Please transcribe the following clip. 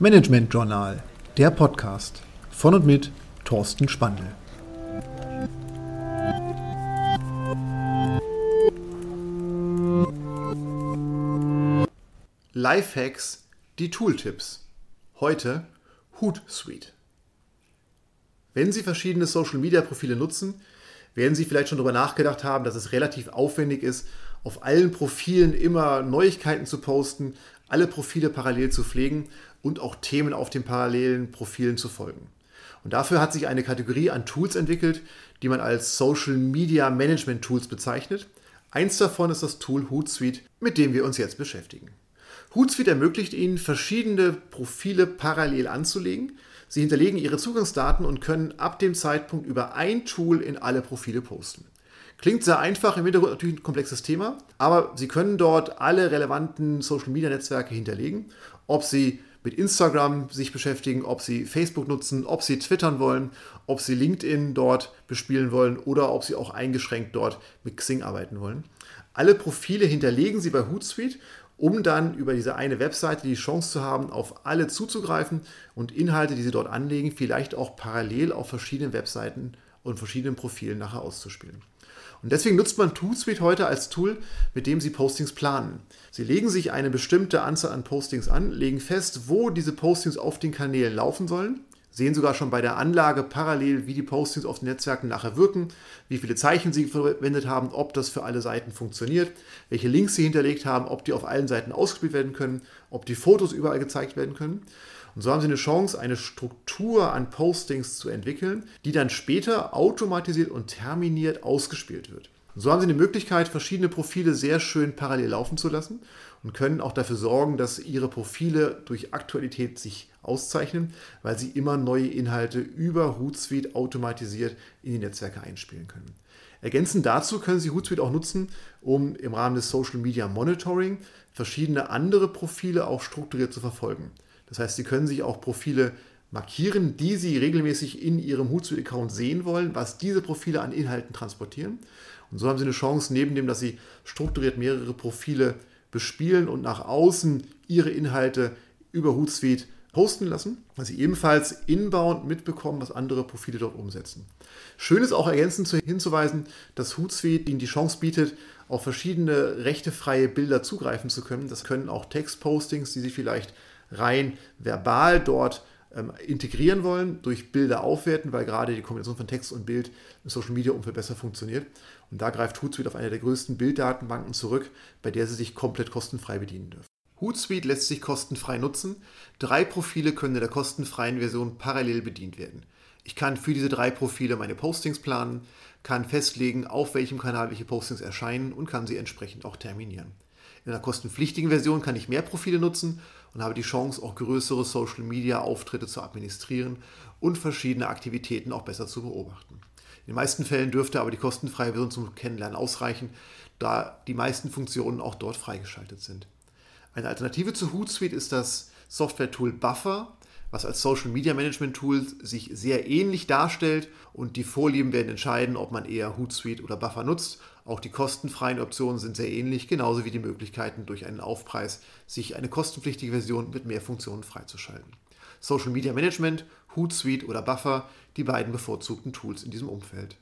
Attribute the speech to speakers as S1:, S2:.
S1: Management Journal, der Podcast von und mit Thorsten Spandl. Lifehacks, die Tooltips. Heute Hootsuite. Wenn Sie verschiedene Social Media Profile nutzen, werden Sie vielleicht schon darüber nachgedacht haben, dass es relativ aufwendig ist, auf allen Profilen immer Neuigkeiten zu posten, alle Profile parallel zu pflegen und auch Themen auf den parallelen Profilen zu folgen. Und dafür hat sich eine Kategorie an Tools entwickelt, die man als Social Media Management Tools bezeichnet. Eins davon ist das Tool Hootsuite, mit dem wir uns jetzt beschäftigen. Hootsuite ermöglicht Ihnen, verschiedene Profile parallel anzulegen. Sie hinterlegen Ihre Zugangsdaten und können ab dem Zeitpunkt über ein Tool in alle Profile posten. Klingt sehr einfach, im Hintergrund natürlich ein komplexes Thema, aber Sie können dort alle relevanten Social-Media-Netzwerke hinterlegen, ob Sie mit Instagram sich beschäftigen, ob Sie Facebook nutzen, ob Sie twittern wollen, ob Sie LinkedIn dort bespielen wollen oder ob Sie auch eingeschränkt dort mit Xing arbeiten wollen. Alle Profile hinterlegen Sie bei Hootsuite um dann über diese eine Webseite die Chance zu haben, auf alle zuzugreifen und Inhalte, die Sie dort anlegen, vielleicht auch parallel auf verschiedenen Webseiten und verschiedenen Profilen nachher auszuspielen. Und deswegen nutzt man Hootsuite heute als Tool, mit dem Sie Postings planen. Sie legen sich eine bestimmte Anzahl an Postings an, legen fest, wo diese Postings auf den Kanälen laufen sollen sehen sogar schon bei der Anlage parallel, wie die Postings auf den Netzwerken nachher wirken, wie viele Zeichen sie verwendet haben, ob das für alle Seiten funktioniert, welche Links sie hinterlegt haben, ob die auf allen Seiten ausgespielt werden können, ob die Fotos überall gezeigt werden können. Und so haben Sie eine Chance, eine Struktur an Postings zu entwickeln, die dann später automatisiert und terminiert ausgespielt wird. Und so haben Sie die Möglichkeit, verschiedene Profile sehr schön parallel laufen zu lassen und können auch dafür sorgen, dass Ihre Profile durch Aktualität sich auszeichnen, weil Sie immer neue Inhalte über Hootsuite automatisiert in die Netzwerke einspielen können. Ergänzend dazu können Sie Hootsuite auch nutzen, um im Rahmen des Social Media Monitoring verschiedene andere Profile auch strukturiert zu verfolgen. Das heißt, Sie können sich auch Profile markieren, die Sie regelmäßig in Ihrem Hootsuite-Account sehen wollen, was diese Profile an Inhalten transportieren. Und so haben Sie eine Chance, neben dem, dass Sie strukturiert mehrere Profile bespielen und nach außen Ihre Inhalte über Hootsuite posten lassen, dass Sie ebenfalls inbound mitbekommen, was andere Profile dort umsetzen. Schön ist auch ergänzend hinzuweisen, dass Hootsuite Ihnen die Chance bietet, auf verschiedene rechtefreie Bilder zugreifen zu können. Das können auch Textpostings, die Sie vielleicht rein verbal dort ähm, integrieren wollen, durch Bilder aufwerten, weil gerade die Kombination von Text und Bild im Social Media Umfeld besser funktioniert. Und da greift Hootsuite auf eine der größten Bilddatenbanken zurück, bei der Sie sich komplett kostenfrei bedienen dürfen. Hootsuite lässt sich kostenfrei nutzen. Drei Profile können in der kostenfreien Version parallel bedient werden. Ich kann für diese drei Profile meine Postings planen, kann festlegen, auf welchem Kanal welche Postings erscheinen und kann sie entsprechend auch terminieren. In einer kostenpflichtigen Version kann ich mehr Profile nutzen und habe die Chance, auch größere Social-Media-Auftritte zu administrieren und verschiedene Aktivitäten auch besser zu beobachten. In den meisten Fällen dürfte aber die kostenfreie Version zum Kennenlernen ausreichen, da die meisten Funktionen auch dort freigeschaltet sind. Eine Alternative zu Hootsuite ist das Software-Tool Buffer, was als Social Media Management Tool sich sehr ähnlich darstellt und die Vorlieben werden entscheiden, ob man eher Hootsuite oder Buffer nutzt. Auch die kostenfreien Optionen sind sehr ähnlich, genauso wie die Möglichkeiten durch einen Aufpreis sich eine kostenpflichtige Version mit mehr Funktionen freizuschalten. Social Media Management, Hootsuite oder Buffer, die beiden bevorzugten Tools in diesem Umfeld.